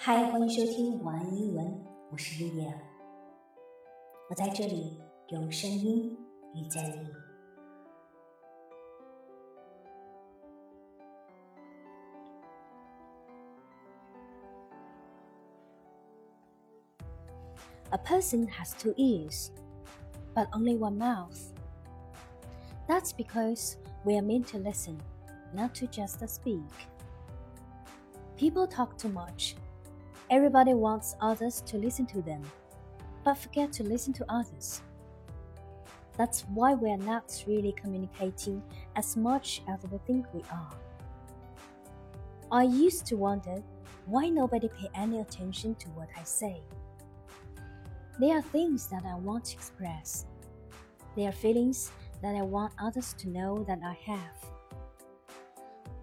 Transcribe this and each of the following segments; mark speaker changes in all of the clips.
Speaker 1: 嗨，欢迎收听晚安英文，我是莉莉安。我在这里用声音遇见你。A person has two ears, but only one mouth. That's because we are meant to listen, not to just speak. People talk too much. Everybody wants others to listen to them, but forget to listen to others. That's why we are not really communicating as much as we think we are. I used to wonder why nobody pay any attention to what I say. There are things that I want to express. There are feelings that I want others to know that I have.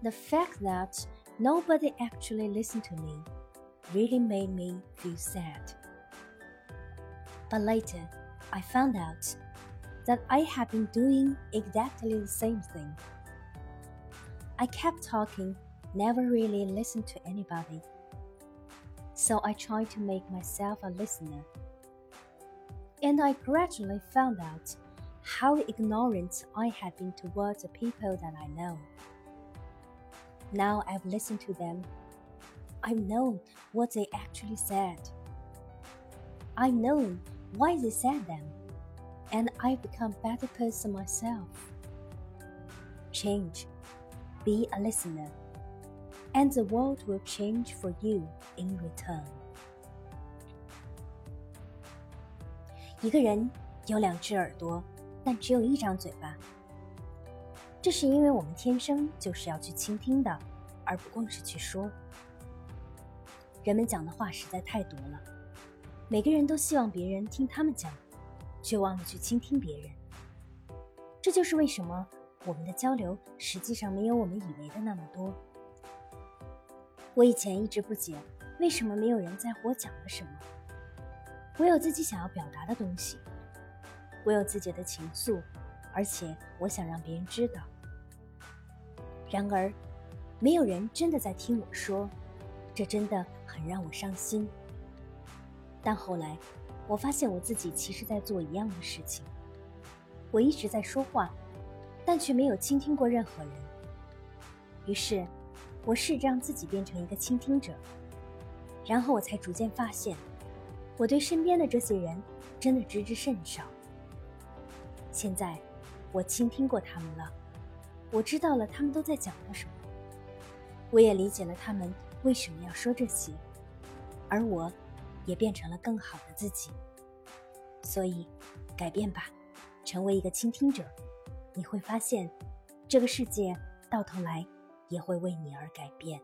Speaker 1: The fact that nobody actually listened to me really made me feel sad. But later, I found out that I had been doing exactly the same thing. I kept talking, never really listened to anybody. So I tried to make myself a listener. And I gradually found out how ignorant I had been towards the people that I know. Now I've listened to them. I've known what they actually said. I've known why they said them. And I've become a better person myself. Change. Be a listener. And the world will change for you in return. 一个人有两只耳朵，但只有一张嘴巴。这是因为我们天生就是要去倾听的，而不光是去说。 人们讲的话实在太多了，每个人都希望别人听他们讲，却忘了去倾听别人。这就是为什么我们的交流实际上没有我们以为的那么多。我以前一直不解，为什么没有人在乎我讲了什么。我有自己想要表达的东西，我有自己的情愫，而且我想让别人知道。然而，没有人真的在听我说，这真的很让我伤心。但后来，我发现我自己其实在做一样的事情。我一直在说话，但却没有倾听过任何人。于是，我试着让自己变成一个倾听者，然后我才逐渐发现。我对身边的这些人真的知之甚少。现在，我倾听过他们了，我知道了他们都在讲的什么，我也理解了他们为什么要说这些，而我，也变成了更好的自己。所以，改变吧，成为一个倾听者，你会发现，这个世界到头来也会为你而改变。